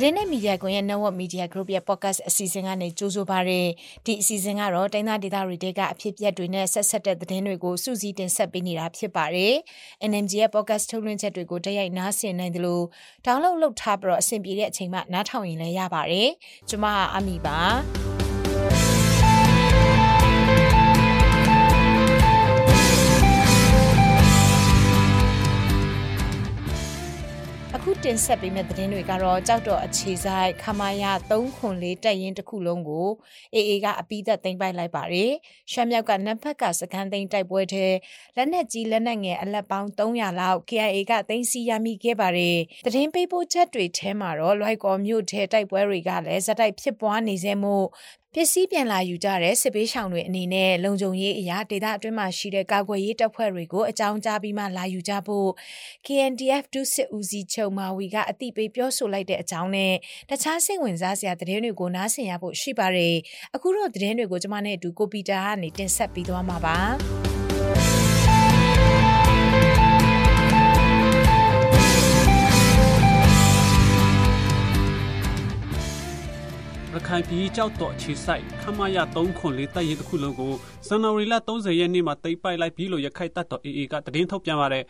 သတင်းနဲ့မီဒီယာကွန်ရဲ့ Network Media Group ရဲ့ Podcast အစီအစဉ်ကနေကြိုဆိုပါရစေ။ဒီအစီအစဉ်ကတော့တိုင်းသားဒေသတွေတဲကအဖြစ်အပျက်တွေနဲ့ဆက်ဆက်တဲ့သတင်းတွေကိုစူးစီးတင်ဆက်ပေးနေတာဖြစ်ပါတယ်။ NMG ရဲ့ Podcast ထုတ်လွှင့်ချက်တွေကိုတိုက်ရိုက်နားဆင်နိုင်တယ်လို့ download လုပ်ထားပြီးတော့အဆင်ပြေတဲ့အချိန်မှနားထောင်ရင်လည်းရပါတယ်။ကျွန်မအမီပါ။ တင်ဆက်ပေးမယ့်သတင်းတွေကတော့ကြောက်တော်အခြေဆိုင်ခမာယာ304တက်ရင်တစ်ခုလုံးကိုအေအေကအပိသက်သိမ်းပိုက်လိုက်ပါတယ်။ရှမ်းမြောက်ကနတ်ဖက်ကစကန်သိမ်းတိုက်ပွဲထဲလက်နက်ကြီးလက်နက်ငယ်အလက်ပေါင်း300လောက် KIA ကသိမ်းဆီးရမိခဲ့ပါတယ်။သတင်းပေးပို့ချက်တွေထဲမှာတော့လွိုက်ကော်မြို့ထဲတိုက်ပွဲတွေကလည်းဇက်တိုက်ဖြစ်ပွားနေစေမှု ပစ္စည်းပြန်လာယူကြတဲ့စစ်ပေးရှောင်တွေအနေနဲ့လုံခြုံရေးအရာဒေသအတွင်းမှာရှိတဲ့ကာကွယ်ရေးတပ်ဖွဲ့တွေကိုအကြောင်းကြားပြီးမှလာယူကြဖို့ KNDF ဒုစစ်ဦးစီးချုပ်မာဝီကအတိပေးပြောဆိုလိုက်တဲ့အကြောင်းနဲ့တခြားစိတ်ဝင်စားစရာသတင်းတွေကိုနားဆင်ရဖို့ရှိပါတယ်။အခုတော့သတင်းတွေကိုကျွန်မနဲ့အတူကိုပီတာကနေတင်ဆက်ပေးသွားမှာပါ။ ခိုင်ပြည်ကြောက်တော့ခြေဆိုင်ခမရ3ခွန်လေးတပ်ရင်တစ်ခုလုံးကိုဇန်နဝါရီလ30ရက်နေ့မှာတိတ်ပိုက်လိုက်ပြီးလို့ရခိုင်တပ်တော် AA ကတည်င်းထုတ်ပြန်ပါတယ်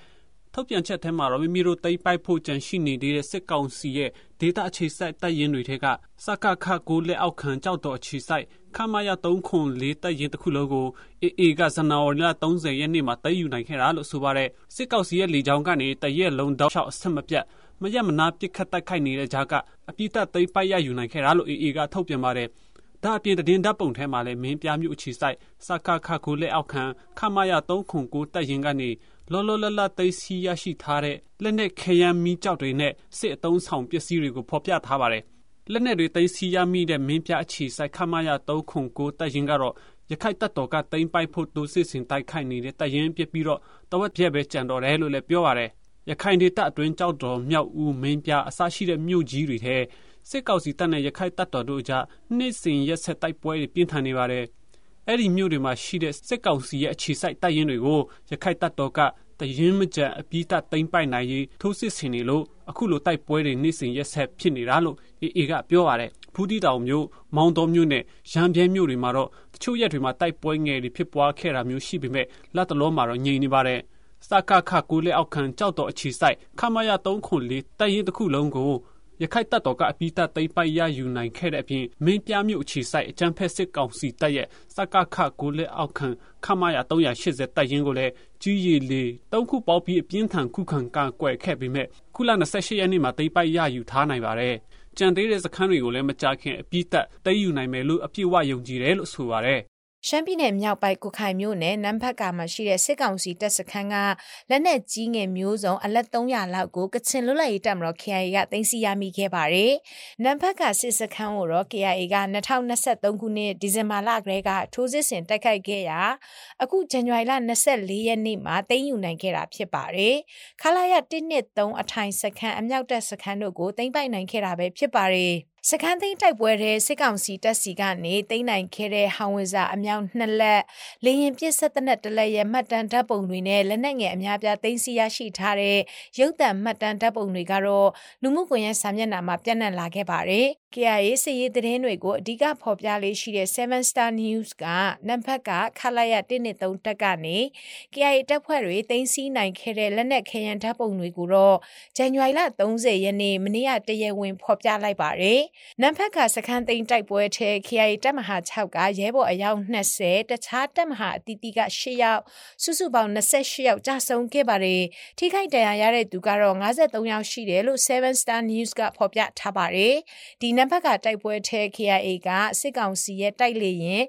ထုတ်ပြန်ချက်ထဲမှာတော့မိမိတို့တိတ်ပိုက်ဖို့ကြံရှိနေတဲ့စစ်ကောင်စီရဲ့ဒေတာအခြေစိုက်တပ်ရင်းတွေထဲကစကခကိုလက်အောက်ခံကြောက်တော်အခြေစိုက်ခမရ3ခွန်လေးတပ်ရင်းတစ်ခုလုံးကို AA ကဇန်နဝါရီလ30ရက်နေ့မှာတိုက်ယူနိုင်ခဲ့တာလို့ဆိုပါတယ်စစ်ကောင်စီရဲ့လေကြောင်းကနေတရက်လုံးတောက်လျှောက်အဆက်မပြတ် မရက်မနာပစ်ခတ်တိုက်ခိုက်နေတဲ့ကြားကအပိသက်သိမ်းပိုက်ရယူနိုင်ခဲ့တာလို့ AA ကထုတ်ပြန်ပါတယ်။ဒါအပြင်တည်င်းဓာတ်ပုံထဲမှာလည်းမင်းပြမျိုးအခြေဆိုင်စကခခုလက်အောက်ခံခမရ3ခုကိုတက်ရင်ကနေလောလောလတ်လတ်သိစီရရှိထားတဲ့လက်နက်ခရမ်းမီးကြောက်တွေနဲ့စစ်အုံဆောင်ပစ္စည်းတွေကိုဖော်ပြထားပါတယ်။လက်နက်တွေသိစီရမိတဲ့မင်းပြအခြေဆိုင်ခမရ3ခုကိုတက်ရင်ကတော့ရခိုင်တပ်တော်ကတိမ့်ပိုက်ဖို့တိုးစစ်စင်တိုက်ခိုက်နေတဲ့တရင်ပြပြီးတော့တဝက်ပြက်ပဲကြံတော်တယ်လို့လည်းပြောပါတယ် ရခိုင်ဒေသအတွင်းကြောက်တော် မြောက်ဦး မင်းပြအစရှိတဲ့ မြို့ကြီးတွေထဲ စစ်ကောင်စီတပ်နဲ့ ရခိုင်တပ်တော်တို့ကြားနှစ်စဉ်ရက်ဆက် တိုက်ပွဲတွေ ပြင်းထန်နေပါတယ်။အဲ့ဒီမြို့တွေမှာရှိတဲ့ စစ်ကောင်စီရဲ့ အခြေစိုက်တပ်ရင်းတွေကို ရခိုင်တပ်တော်က တရင်မကြံအပိတသိမ့်ပိုက်နိုင်ရေး ထိုးစစ်ဆင်နေလို့ အခုလို တိုက်ပွဲတွေ နေ့စဉ်ရက်ဆက် ဖြစ်နေတာလို့အေအေကပြောပါတယ်။ဖူးတီတောင်မြို့ မောင်တော်မြို့နဲ့ရန်ပြဲမြို့တွေမှာတော့ တချို့ရက်တွေမှာ တိုက်ပွဲငယ်တွေ ဖြစ်ပွားခဲ့တာမျိုး ရှိပေမဲ့လက်တလုံးမှာတော့ ငြိမ်နေပါတယ်။ စကခကိုလက်အောက်ခံကြောက်တော်အခြေဆိုင်ခမရ3ခွန်လေးတိုက်ရင်တစ်ခုလုံးကိုရခိုက်တပ်တော်ကအပိတသိမ့်ပိုက်ရယူနိုင်ခဲ့တဲ့အပြင်မင်းပြမြို့အခြေဆိုင်အကြံဖက်စစ်ကောင်စီတပ်ရဲ့စကခကိုလက်အောက်ခံခမရ380တိုက်ရင်ကိုလည်းကြီးရီလေးတုံးခုပေါပြီးအပြင်းထန်ခုခံကကွယ်ခဲ့ပြီးမြဲခုလ28ရက်နေ့မှာသိမ့်ပိုက်ရယူထားနိုင်ပါတယ်ကြံသေးတဲ့စခန်းတွေကိုလည်းမကြခင်အပိတက်သိမ်းယူနိုင်မယ်လို့အပြည့်အဝယုံကြည်တယ်လို့ဆိုပါတယ် ရှမ်းပြည်နယ်မြောက်ပိုင်းကုခိုင်မြို့နယ်နမ်ဖတ်ကာမှာရှိတဲ့စစ်ကောင်စီတပ်စခန်းကလက်နက်ကြီးငယ်မျိုးစုံအလက်300လောက်ကိုကချင်လွတ်လပ်ရေးတပ်မတော် KIA ကသိမ်းဆည်းရမိခဲ့ပါတယ်။နမ်ဖတ်ကာစစ်စခန်းကိုတော့ KIA က2023ခုနှစ်ဒီဇင်ဘာလကလေးကထိုးစစ်ဆင်တိုက်ခိုက်ခဲ့ရာအခုဇန်နဝါရီလ24ရက်နေ့မှာသိမ်းယူနိုင်ခဲ့တာဖြစ်ပါတယ်။ခလာရ113အထိုင်စခန်းအမြောက်တပ်စခန်းတို့ကိုသိမ်းပိုက်နိုင်ခဲ့တာပဲဖြစ်ပါတယ်။ စကန်းသိန်းတိုက်ပွဲတဲ့စစ်ကောင်စီတပ်စီကနေသိမ်းနိုင်ခဲ့တဲ့ဟောင်ဝဇာအမြောက်နှစ်လက်လေရင်ပစ်ဆက်တဲ့တလက်ရဲ့မှတ်တမ်းဓာတ်ပုံတွေနဲ့လက်နက်ငယ်အများပြားသိမ်းဆီးရရှိထားတဲ့ရုပ်သံမှတ်တမ်းဓာတ်ပုံတွေကတော့လူမှုကွန်ရက်စာမျက်နှာမှာပြန့်နှံ့လာခဲ့ပါတယ်။ KIA စစ်ရေးသတင်းတွေကိုအဓိကဖော်ပြလေးရှိတဲ့7 Star News ကနံပါတ်ကခလာရ113တက်ကနေ KIA တပ်ဖွဲ့တွေသိမ်းဆည်းနိုင်ခဲ့တဲ့လက်နက်ခဲယမ်းဓာတ်ပုံတွေကိုတော့ဇန်နဝါရီလ30ရက်နေ့မနေ့ကတရက်ဝင်ဖော်ပြလိုက်ပါတယ်။နံပါတ်ကစခန်းသိမ်းတိုက်ပွဲထဲ KIA တပ်မဟာ6ကရဲဘော်အယောက်20တခြားတပ်မဟာအတီးတီးက10ယောက်စုစုပေါင်း28ယောက်ကြာဆုံးခဲ့ပါတယ်။ထိခိုက်ဒဏ်ရာရတဲ့သူကတော့53ယောက်ရှိတယ်လို့7 Star News ကဖော်ပြထားပါတယ်။ဒီနံပါတ်ကတိုက်ပွဲထဲ KIA ကစစ်ကောင်စီရဲ့တိုက်လေရင်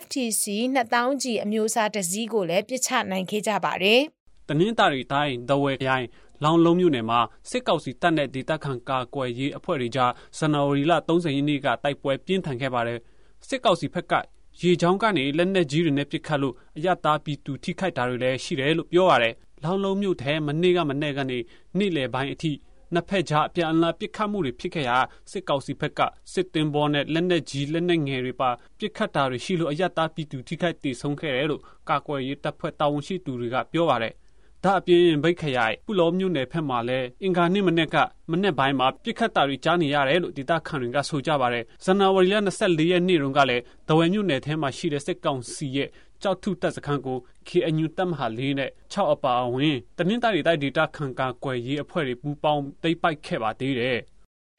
FTC 2000ကြီးအမျိုးအစားတစည်းကိုလည်းပြစ်ချနိုင်ခဲ့ကြပါတယ်။တနင်္သာရီတိုင်းဒဝဲခိုင်လောင်လုံးမြို့နယ်မှာစစ်ကောင်စီတပ်နဲ့ဒေသခံကာကွယ်ရေးအဖွဲ့တွေကြားဇန်နဝါရီလ30ရက်နေ့ကတိုက်ပွဲပြင်းထန်ခဲ့ပါတယ်။စစ်ကောင်စီဘက်ကရေချောင်းကနေလက်နက်ကြီးတွေနဲ့ပစ်ခတ်လို့အရတားပြည်သူထိခိုက်တာတွေလည်းရှိတယ်လို့ပြောရတယ်။လောင်လုံးမြို့ထဲမနေ့ကမနေ့ကနေနေ့လယ်ပိုင်းအထိ နှစ်ဖက်ကြားအပြန်အလှန်ပစ်ခတ်မှုတွေဖြစ်ခဲ့ရာစစ်ကောင်စီဘက်ကစစ်တင်ဘောနဲ့လက်နက်ကြီးလက်နက်ငယ်တွေပါပစ်ခတ်တာတွေရှိလို့အယက်သားပြည်သူထိခိုက်ဒေဆုံးခဲ့တယ်လို့ကာကွယ်ရေးတပ်ဖွဲ့တာဝန်ရှိသူတွေကပြောပါတယ်။ ဒါဒါအပြင်ဗိတ်ခရိုင်ပုလောမြို့နယ်ဖက်မှာလည်းအင်္ဂါနေ့မနေ့ကမနေ့ပိုင်းမှာပြစ်ခတ်တာတွေကြားနေရတယ်လို့ဒေသခံတွေကဆိုကြပါတယ်ဇန်နဝါရီလ24ရက်နေ့တုန်းကလည်းတဝယ်မြို့နယ်ထဲမှာရှိတဲ့စစ်ကောင်စီရဲ့ကြောက်ထုတပ်စခန်းကို KNU တပ်မဟာ၄နဲ့6အပါအဝင်တနင်္သာရီတိုင်းဒေသခံကာကွယ်ရေးအဖွဲ့တွေပူးပေါင်းတိတ်ပိုက်ခဲ့ပါသေးတယ်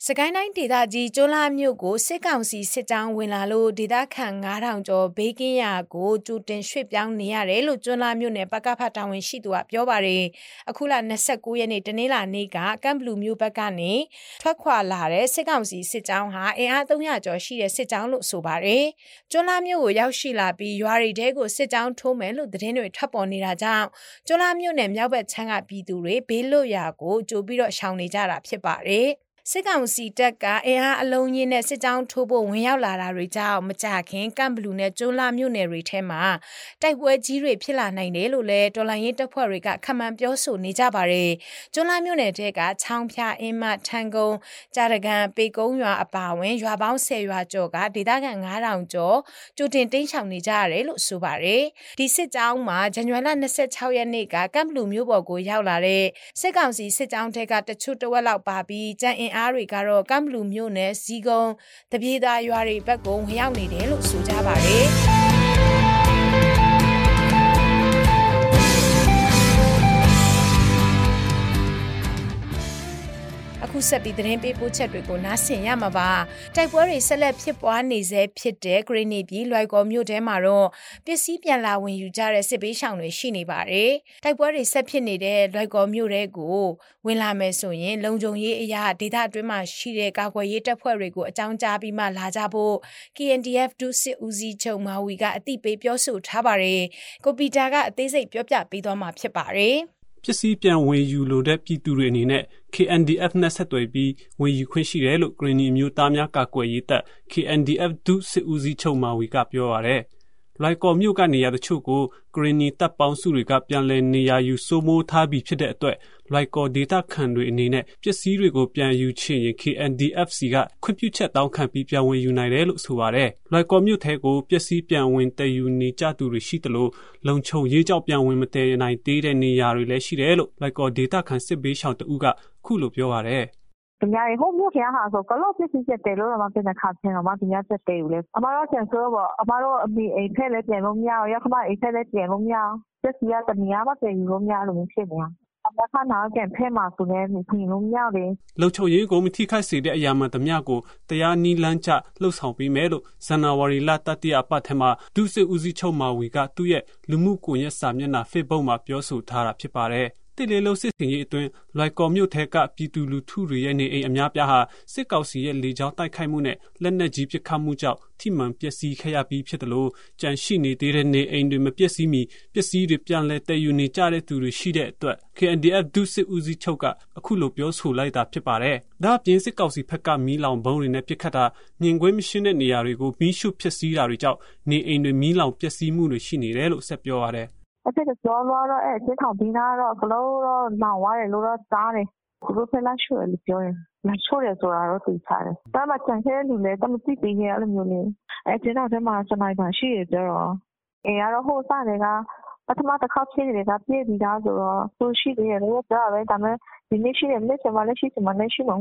စကိုင်းတိုင်းဒေသကြီးကျွန်းလာမြို့ကိုစစ်ကောင်စီစစ်ကြောင်းဝင်လာလို့ဒေသခံ9000ကျော်ဘေးကင်းရာကိုကျူတင်ရွှေ့ပြောင်းနေရတယ်လို့ကျွန်းလာမြို့နယ်ပကဖတာဝန်ရှိသူကပြောပါတယ်အခုလ29ရက်နေ့တနင်္လာနေ့ကကမ်ဘလူမြို့ဘက်ကနေထွက်ခွာလာတဲ့စစ်ကောင်စီစစ်ကြောင်းဟာအင်အား300ကျော်ရှိတဲ့စစ်ကြောင်းလို့ဆိုပါတယ်ကျွန်းလာမြို့ကိုရောက်ရှိလာပြီးရွာတွေတဲကိုစစ်ကြောင်းထိုးမယ်လို့သတင်းတွေထွက်ပေါ်နေတာကြောင့်ကျွန်းလာမြို့နယ်မြောက်ဘက်ချမ်းကပြည်သူတွေဘေးလွတ်ရာကိုကြိုပြီးတော့ရှောင်နေကြတာဖြစ်ပါတယ် စစ်ကောင်စီတပ်ကအင်အားအလုံးကြီးနဲ့စစ်ကြောင်းထိုးဖို့ဝင်ရောက်လာတာတွေကြောင့်မကြခင်ကမ်ဘလူနဲ့ကျွန်းလာမြို့နယ်တွေထဲမှာတိုက်ပွဲကြီးတွေဖြစ်လာနိုင်တယ်လို့လည်းတော်လိုင်းရေးတပ်ဖွဲ့တွေကခန့်မှန်းပြောဆိုနေကြပါတယ်။ကျွန်းလာမြို့နယ်တဲကချောင်းဖြာအင်းမထန်ကုန်းကြာရကန်ပေကုန်းရွာအပါအဝင်ရွာပေါင်း10ရွာကျော်ကဒေသခံ9000ကျော်ကြိုတင်တင်းချောင်နေကြရတယ်လို့ဆိုပါတယ်။ဒီစစ်ကြောင်းမှာဇန်နဝါရီလ26ရက်နေ့ကကမ်ဘလူမြို့ပေါ်ကိုရောက်လာတဲ့စစ်ကောင်စီစစ်ကြောင်းတဲကတချို့တဝက်လောက်ပါပြီးကြံအင်အားတွေကတော့ကမ်ဘလူမြို့နယ်ဇီကုံတပြေးသားရွာတွေဘက်ကိုဝင်ရောက်နေတယ်လို့ဆိုကြပါတယ် ခုဆက်ပြီးသတင်းပေးပို့ချက်တွေကိုနားဆင်ရမှာပါတိုက်ပွဲတွေဆက်လက်ဖြစ်ပွားနေဆဲဖြစ်တဲ့ဂရိနီပြည်လွိုက်ကော်မြို့ထဲမှာတော့ပစ္စည်းပြန်လာဝင်ယူကြတဲ့စစ်ပေးရှောင်တွေရှိနေပါတယ်တိုက်ပွဲတွေဆက်ဖြစ်နေတဲ့လွိုက်ကော်မြို့ထဲကိုဝင်လာမယ်ဆိုရင် လုံခြုံရေးအရာဒေသအတွင်းမှာရှိတဲ့ကာကွယ်ရေးတပ်ဖွဲ့တွေကိုအကြောင်းကြားပြီးမှလာကြဖို့ KNDF ဒုစစ်ဦးစီးချုပ်မာဝီကအသိပေးပြောဆိုထားပါတယ်ကိုပီတာကအသေးစိတ်ပြောပြပေးသွားမှာဖြစ်ပါတယ် ပစ္စည်းပြန်ဝင်ယူလိုတဲ့ပြည်သူတွေအနေနဲ့ KNDF နဲ့ဆက်သွယ်ပြီးဝင်ယူခွင့်ရှိတယ်လို့ Green မျိုးသားများကာကွယ်ရေးတပ် KNDF ဒုစစ်ဦးစီးချုပ်မာဝီကပြောပါရယ် လွိုက်ကော်မြို့ကနေရာတချို့ကိုဂရနီတပ်ပေါင်းစုတွေကပြန်လည်နေရာယူစိုးမိုးထားပြီးဖြစ်တဲ့အတွက်လွိုက်ကော်ဒေတာခံတွေအနေနဲ့ပစ္စည်းတွေကိုပြန်ယူချင်ရင် KNDFC ကခွင့်ပြုချက်တောင်းခံပြီးပြန်ဝင်ယူနိုင်တယ်လို့ဆိုပါတယ်။လွိုက်ကော်မြို့ထဲကိုပစ္စည်းပြန်ဝင်တည်ယူနေကြသူတွေရှိတယ်လို့လုံခြုံရေးကြောင့်ပြန်ဝင်မတည်နိုင်သေးတဲ့နေရာတွေလည်းရှိတယ်လို့လွိုက်ကော်ဒေတာခံစစ်ဘေးရှောင်တဦးကခုလိုပြောပါတယ်။ သူများတွေဟိုမြို့ထဲဟာဆိုကလော့ပစ္စည်းချက်တယ်လို့တော့မပြင်တဲ့ခါချင်းတော့မသူများချက်တယ်လေအမတို့ဆန်ဆိုတော့အမတို့အမိအိမ်ဖက်လည်းပြန်လို့မရအောင်ရခမအိမ်ဖက်လည်းပြန်လို့မရအောင်ချက်စီကတနေရာမှပြန်ယူလို့မရလို့ဖြစ်နေတာအမခနာကန်ဖဲမှာဆိုလည်းပြင်လို့မရလေလုံချုံရေးကိုမထိခိုက်စေတဲ့အရာမှတမျှကိုတရားနီးလန်းချလှုပ်ဆောင်ပေးမယ်လို့ဇန်နဝါရီလတတိယပတ်ထမှာဒုစစ်ဦးစီးချုပ်မာဝီကသူ့ရဲ့လူမှုကွန်ရက်စာမျက်နှာ Facebook မှာပြောဆိုထားတာဖြစ်ပါတယ်။ တစ်လေလုံးစစ်စင်ရေးအတွင်းလွိုက်ကော်မြို့ထဲကပြည်သူလူထုတွေရဲ့နေအိမ်အများပြားဟာစစ်ကောင်စီရဲ့လေကြောင်းတိုက်ခိုက်မှုနဲ့လက်နက်ကြီးပစ်ခတ်မှုကြောင့်ထိမှန်ပျက်စီးခဲ့ရပြီးဖြစ်တယ်လို့ကြန့်ရှိနေသေးတဲ့နေအိမ်တွေမပျက်စီးမီပျက်စီးတွေပြန်လည်တည်ယူနေကြတဲ့သူတွေရှိတဲ့အတွက် KNDF ဒုစစ်ဦးစီးချုပ်ကအခုလိုပြောဆိုလိုက်တာဖြစ်ပါတယ်။ဒါ့အပြင်စစ်ကောင်စီဘက်ကမီးလောင်ဘုံတွေနဲ့ပစ်ခတ်တာမြင်ကွင်းမရှင်းတဲ့နေရာတွေကိုမီးရှို့ဖျက်ဆီးတာတွေကြောင့်နေအိမ်တွေမီးလောင်ပျက်စီးမှုတွေရှိနေတယ်လို့ဆက်ပြောရတယ် အဖြစ်ပြောတော့တော့အဲချင်းထောင်ပြီးသားတော့ကလို့တော့လောင်သွားတယ်လို့တော့ကြားတယ်သူတို့ဖက်လာရှို့တယ်လို့ပြောရင်လာချို့တယ်ဆိုတာတော့သိချတယ်။ဒါမှကြံခဲ့လူလည်းတမသိသေးရဲ့အဲ့လိုမျိုးလေးအဲချင်းထောင်ထဲမှာစနိုက်ပါရှိရကြတော့အဲကတော့ဟိုစတယ်ကပထမတစ်ခေါက်ဖြစ်တယ်ကပြည့်ပြီးသားဆိုတော့သူရှိတယ်လို့ပြောတယ်ဒါပေမဲ့ဒီနေ့ရှိတယ်လက်စမလည်းရှိစမလည်းရှိမှာ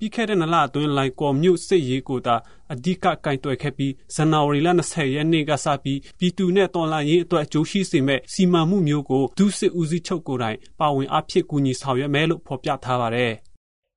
ပြီးခဲ့တဲ့နလအတွင်းလိုက်ကော်မြို့စစ်ရေးကိုသာအဓိကကင်တွယ်ခဲ့ပြီးဇန်နဝါရီလ20ရက်နေ့ကစပြီးပြည်သူနဲ့တော်လှန်ရေးအတွက်အကျိုးရှိစေမဲ့စီမံမှုမျိုးကိုဒုစစ်ဦးစီးချုပ်ကိုယ်တိုင်ပါဝင်အဖြစ်ကူညီဆောင်ရွက်မယ်လို့ဖော်ပြထားပါတယ်။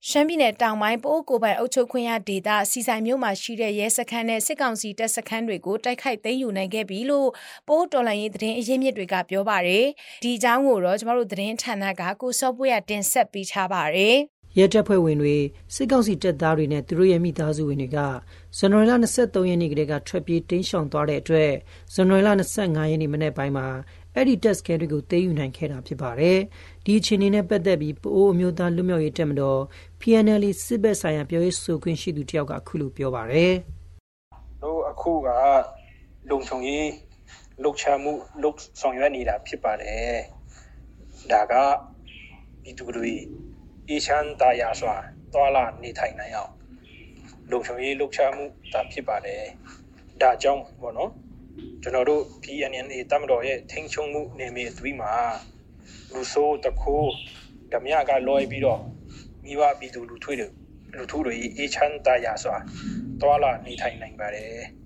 ရှမ်းပြည်နယ်တောင်ပိုင်းပိုးကိုပိုင်အုပ်ချုပ်ခွင့်ရဒေသစီဆိုင်မြို့မှာရှိတဲ့ရဲစခန်းနဲ့စစ်ကောင်စီတပ်စခန်းတွေကိုတိုက်ခိုက်သိမ်းယူနိုင်ခဲ့ပြီလို့ပိုးတော်လှန်ရေးသတင်းအရင်းမြစ်တွေကပြောပါတယ်။ဒီအကြောင်းကိုတော့ကျမတို့သတင်းဌာနကကိုစောပွေးရတင်ဆက်ပေးထားပါတယ်။ ရဲတပ်ဖွဲ့ဝင်တွေစစ်ကောင်စီတပ်သားတွေနဲ့သူတို့ရဲ့မိသားစုဝင်တွေကဇန်နဝါရီလ23ရက်နေ့ကတည်းကထွက်ပြေးတိမ်းရှောင်သွားတဲ့အတွက်ဇန်နဝါရီလ25ရက်နေ့မနေ့ပိုင်းမှာအဲ့ဒီတက်စခဲတွေကိုသိမ်းယူနိုင်ခဲ့တာဖြစ်ပါတယ်။ဒီအခြေအနေနဲ့ပတ်သက်ပြီးပိုးအမျိုးသားလူမျိုးရေးတက်မတော် PNL စစ်ဘက်ဆိုင်ရာပြောရေးဆိုခွင့်ရှိသူတယောက်ကအခုလိုပြောပါတယ်။တို့အခုကလုံခြုံရေးလှုပ်ရှားမှုလှုပ်ဆောင်ရွက်နေတာဖြစ်ပါတယ်။ဒါကပြည်သူတွေ အေးချမ်းသာယာစွာသွာလာနေထိုင်နိုင်အောင်လုံခြုံရေးလှုပ်ရှားမှုဒါဖြစ်ပါတယ်ဒါကြောင့်ပေါ့နော်ကျွန်တော်တို့ PNNA တမတော်ရဲ့ထိန်းချုပ်မှုနေမြေအသွေးမှာလူဆိုးတခိုးဓမြကလွယ်ပြီးတော့မိဘပြည်သူလူထွေးတွေလူထုတွေအေးချမ်းသာရစွာတွာလာနေထိုင်နိုင်ပါတယ်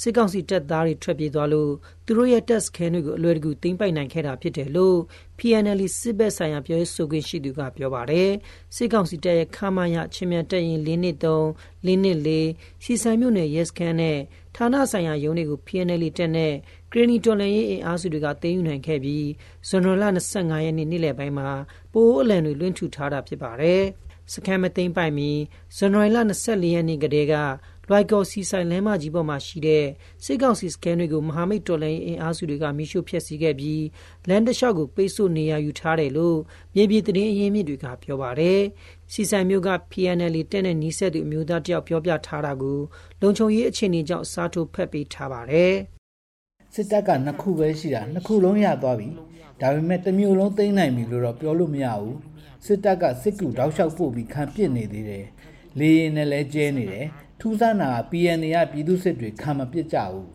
စစ်ကောင်စီတပ်သားတွေထွက်ပြေးသွားလို့သူတို့ရဲ့တက်စခဲတွေကိုအလွယ်တကူသိမ်းပိုက်နိုင်ခဲ့တာဖြစ်တယ်လို့ PNL စစ်ဘက်ဆိုင်ရာပြောရေးဆိုခွင့်ရှိသူကပြောပါတယ်စစ်ကောင်စီတပ်ရဲ့ခမာရချင်းမြန်တပ်ရင်၄နှစ်3၄နှစ်4စီဆိုင်မြို့နယ်ရဲစခန်းနဲ့ဌာနဆိုင်ရာရုံးတွေကို PNL တပ်နဲ့ဂရနီတော်လန်ရေးအင်အားစုတွေကသိမ်းယူနိုင်ခဲ့ပြီးဇွန်လ25ရက်နေ့နေ့လယ်ပိုင်းမှာပိုးအလံတွေလွှင့်ထူထားတာဖြစ်ပါတယ်စခန်းမသိမ်းပိုက်မီဇန်နဝါရီလ24ရက်နေ့ကတည်းက လွိုက်ကော်စီဆိုင်လမ်းမကြီးပေါ်မှာရှိတဲ့စစ်ကောင်စီစကန်တွေကိုမဟာမိတ်တော်လှန်ရေးအင်အားစုတွေကမိရှုဖျက်ဆီးခဲ့ပြီးလမ်းတစ်လျှောက်ကိုပိတ်ဆို့နေရယူထားတယ်လို့မြေပြည်သတင်းအရင်းမြစ်တွေကပြောပါတယ်။စီဆိုင်မျိုးက PNL တက်တဲ့နီးစက်သူအမျိုးသားတယောက်ပြောပြထားတာကိုလုံခြုံရေးအခြေအနေကြောင့်စားထိုးဖက်ပေးထားပါတယ်။စစ်တပ်ကနှစ်ခုပဲရှိတာနှစ်ခုလုံးရသွားပြီ။ဒါပေမဲ့တစ်မျိုးလုံးသိမ်းနိုင်ပြီလို့တော့ပြောလို့မရဘူး။စစ်တပ်ကစစ်ကူတောက်လျှောက်ပို့ပြီးခံပစ်နေသေးတယ်။လေရင်နဲ့လည်းကျဲနေတယ်။ ထူးဆန်းတာ PNA ကပြည်သူစစ်တွေခံမပစ်ကြဘူး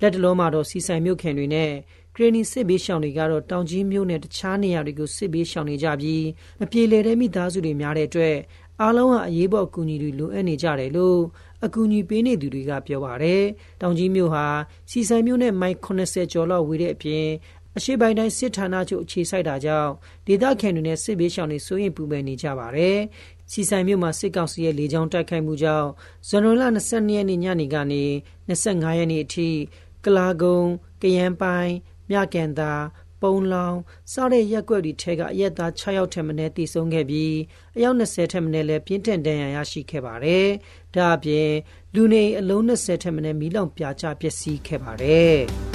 လက်တလုံးမှာတော့စီဆိုင်မြို့ခင်တွေနဲ့ဂရနီစစ်ဘေးရှောင်တွေကတော့တောင်ကြီးမြို့နဲ့တခြားနေရာတွေကိုစစ်ဘေးရှောင်နေကြပြီးမပြေလည်တဲ့မိသားစုတွေများတဲ့အတွက်အားလုံးဟာအရေးပေါ်အကူအညီတွေလိုအပ်နေကြတယ်လို့အကူအညီပေးနေသူတွေကပြောပါတယ်။တောင်ကြီးမြို့ဟာစီဆိုင်မြို့နဲ့မိုင်80ကျော်လောက်ဝေးတဲ့အပြင် အရှိပိုင်းတိုင်းစစ်ဌာနချုပ်အခြေစိုက်တာကြောင့်ဒေသခံတွေနဲ့စစ်ဘေးရှောင်တွေစိုးရင်ပူပန်နေကြပါတယ်။စီဆိုင်မြို့မှာစစ်ကောင်စီရဲ့လေကြောင်းတိုက်ခိုက်မှုကြောင့်ဇန်နဝါရီလ22ရက်နေ့ညနေကနေ25ရက်နေ့အထိကလာကုံ၊ကယန်းပိုင်း၊မြကန်သာပုံလောင်စားတဲ့ရက်ွက်တွေထဲကအရက်သား6ယောက်ထက်မနည်းတည်ဆုံးခဲ့ပြီးအယောက်20ထက်မနည်းလည်းပြင်းထန်ဒဏ်ရာရရှိခဲ့ပါတယ်။ဒါအပြင်လူနေအလုံး20ထက်မနည်းမိလောင်ပြာကျပျက်စီးခဲ့ပါတယ်။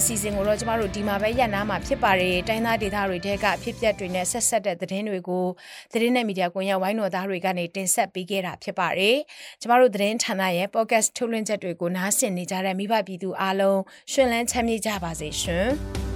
အစီအစဉ်ကိုတော့ကျမတို့ဒီမှာပဲရပ်နားမှာဖြစ်ပါတယ်တိုင်းသားဒေသတွေတဲကအဖြစ်အပျက်တွေနဲ့ဆက်ဆက်တဲ့သတင်းတွေကိုသတင်းနဲ့မီဒီယာကွန်ရက်ဝိုင်းတော်သားတွေကနေတင်ဆက်ပေးခဲ့တာဖြစ်ပါတယ်ကျမတို့သတင်းဌာနရဲ့ podcast ထုတ်လွှင့်ချက်တွေကိုနားဆင်နေကြတဲ့မိဘပြည်သူအားလုံးရှင်လန်းချမ်းမြေ့ကြပါစေရှင်